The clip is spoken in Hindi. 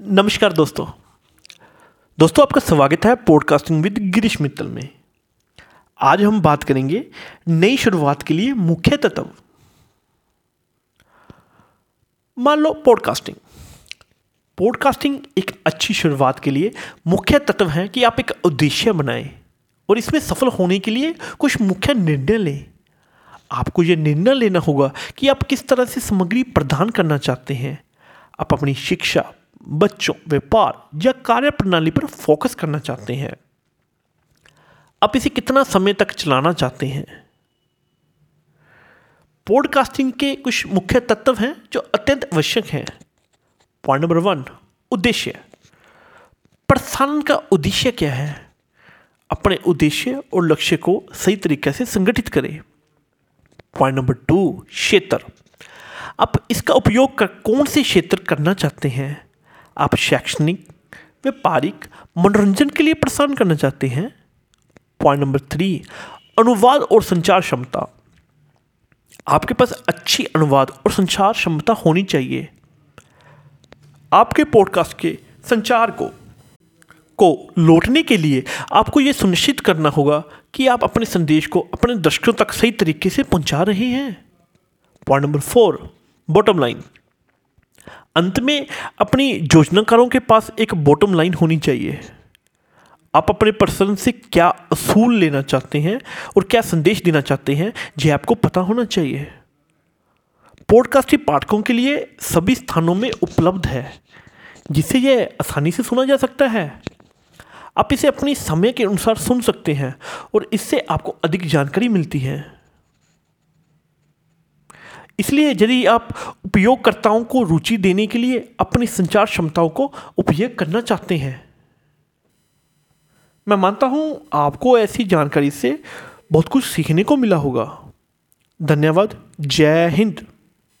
नमस्कार दोस्तों। दोस्तों, आपका स्वागत है पॉडकास्टिंग विद गिरीश मित्तल में। आज हम बात करेंगे नई शुरुआत के लिए मुख्य तत्व। मान लो पॉडकास्टिंग पॉडकास्टिंग एक अच्छी शुरुआत के लिए मुख्य तत्व है कि आप एक उद्देश्य बनाएँ और इसमें सफल होने के लिए कुछ मुख्य निर्णय लें। आपको यह निर्णय लेना होगा कि आप किस तरह से सामग्री प्रदान करना चाहते हैं। आप अपनी शिक्षा बच्चों, व्यापार या कार्य प्रणाली पर फोकस करना चाहते हैं। आप इसे कितना समय तक चलाना चाहते हैं? पॉडकास्टिंग के कुछ मुख्य तत्व हैं जो अत्यंत आवश्यक हैं। पॉइंट नंबर वन उद्देश्य। प्रसारण का उद्देश्य क्या है? अपने उद्देश्य और लक्ष्य को सही तरीके से संगठित करें। पॉइंट नंबर टू क्षेत्र। आप इसका उपयोग कर कौन से क्षेत्र करना चाहते हैं? आप शैक्षणिक, व्यापारिक, मनोरंजन के लिए प्रसारण करना चाहते हैं? पॉइंट नंबर थ्री अनुवाद और संचार क्षमता। आपके पास अच्छी अनुवाद और संचार क्षमता होनी चाहिए। आपके पॉडकास्ट के संचार को को लौटने के लिए आपको यह सुनिश्चित करना होगा कि आप अपने संदेश को अपने दर्शकों तक सही तरीके से पहुँचा रहे हैं। Point number four bottom line अंत में अपनी योजनाकारों के पास एक बॉटम लाइन होनी चाहिए। आप अपने पर्सन से क्या असूल लेना चाहते हैं और क्या संदेश देना चाहते हैं, यह आपको पता होना चाहिए। पॉडकास्ट पाठकों के लिए सभी स्थानों में उपलब्ध है जिससे यह आसानी से सुना जा सकता है। आप इसे अपनी समय के अनुसार सुन सकते हैं और इससे आपको अधिक जानकारी मिलती है। इसलिए यदि आप उपयोगकर्ताओं को रुचि देने के लिए अपनी संचार क्षमताओं को उपयोग करना चाहते हैं, मैं मानता हूँ आपको ऐसी जानकारी से बहुत कुछ सीखने को मिला होगा। धन्यवाद। जय हिंद।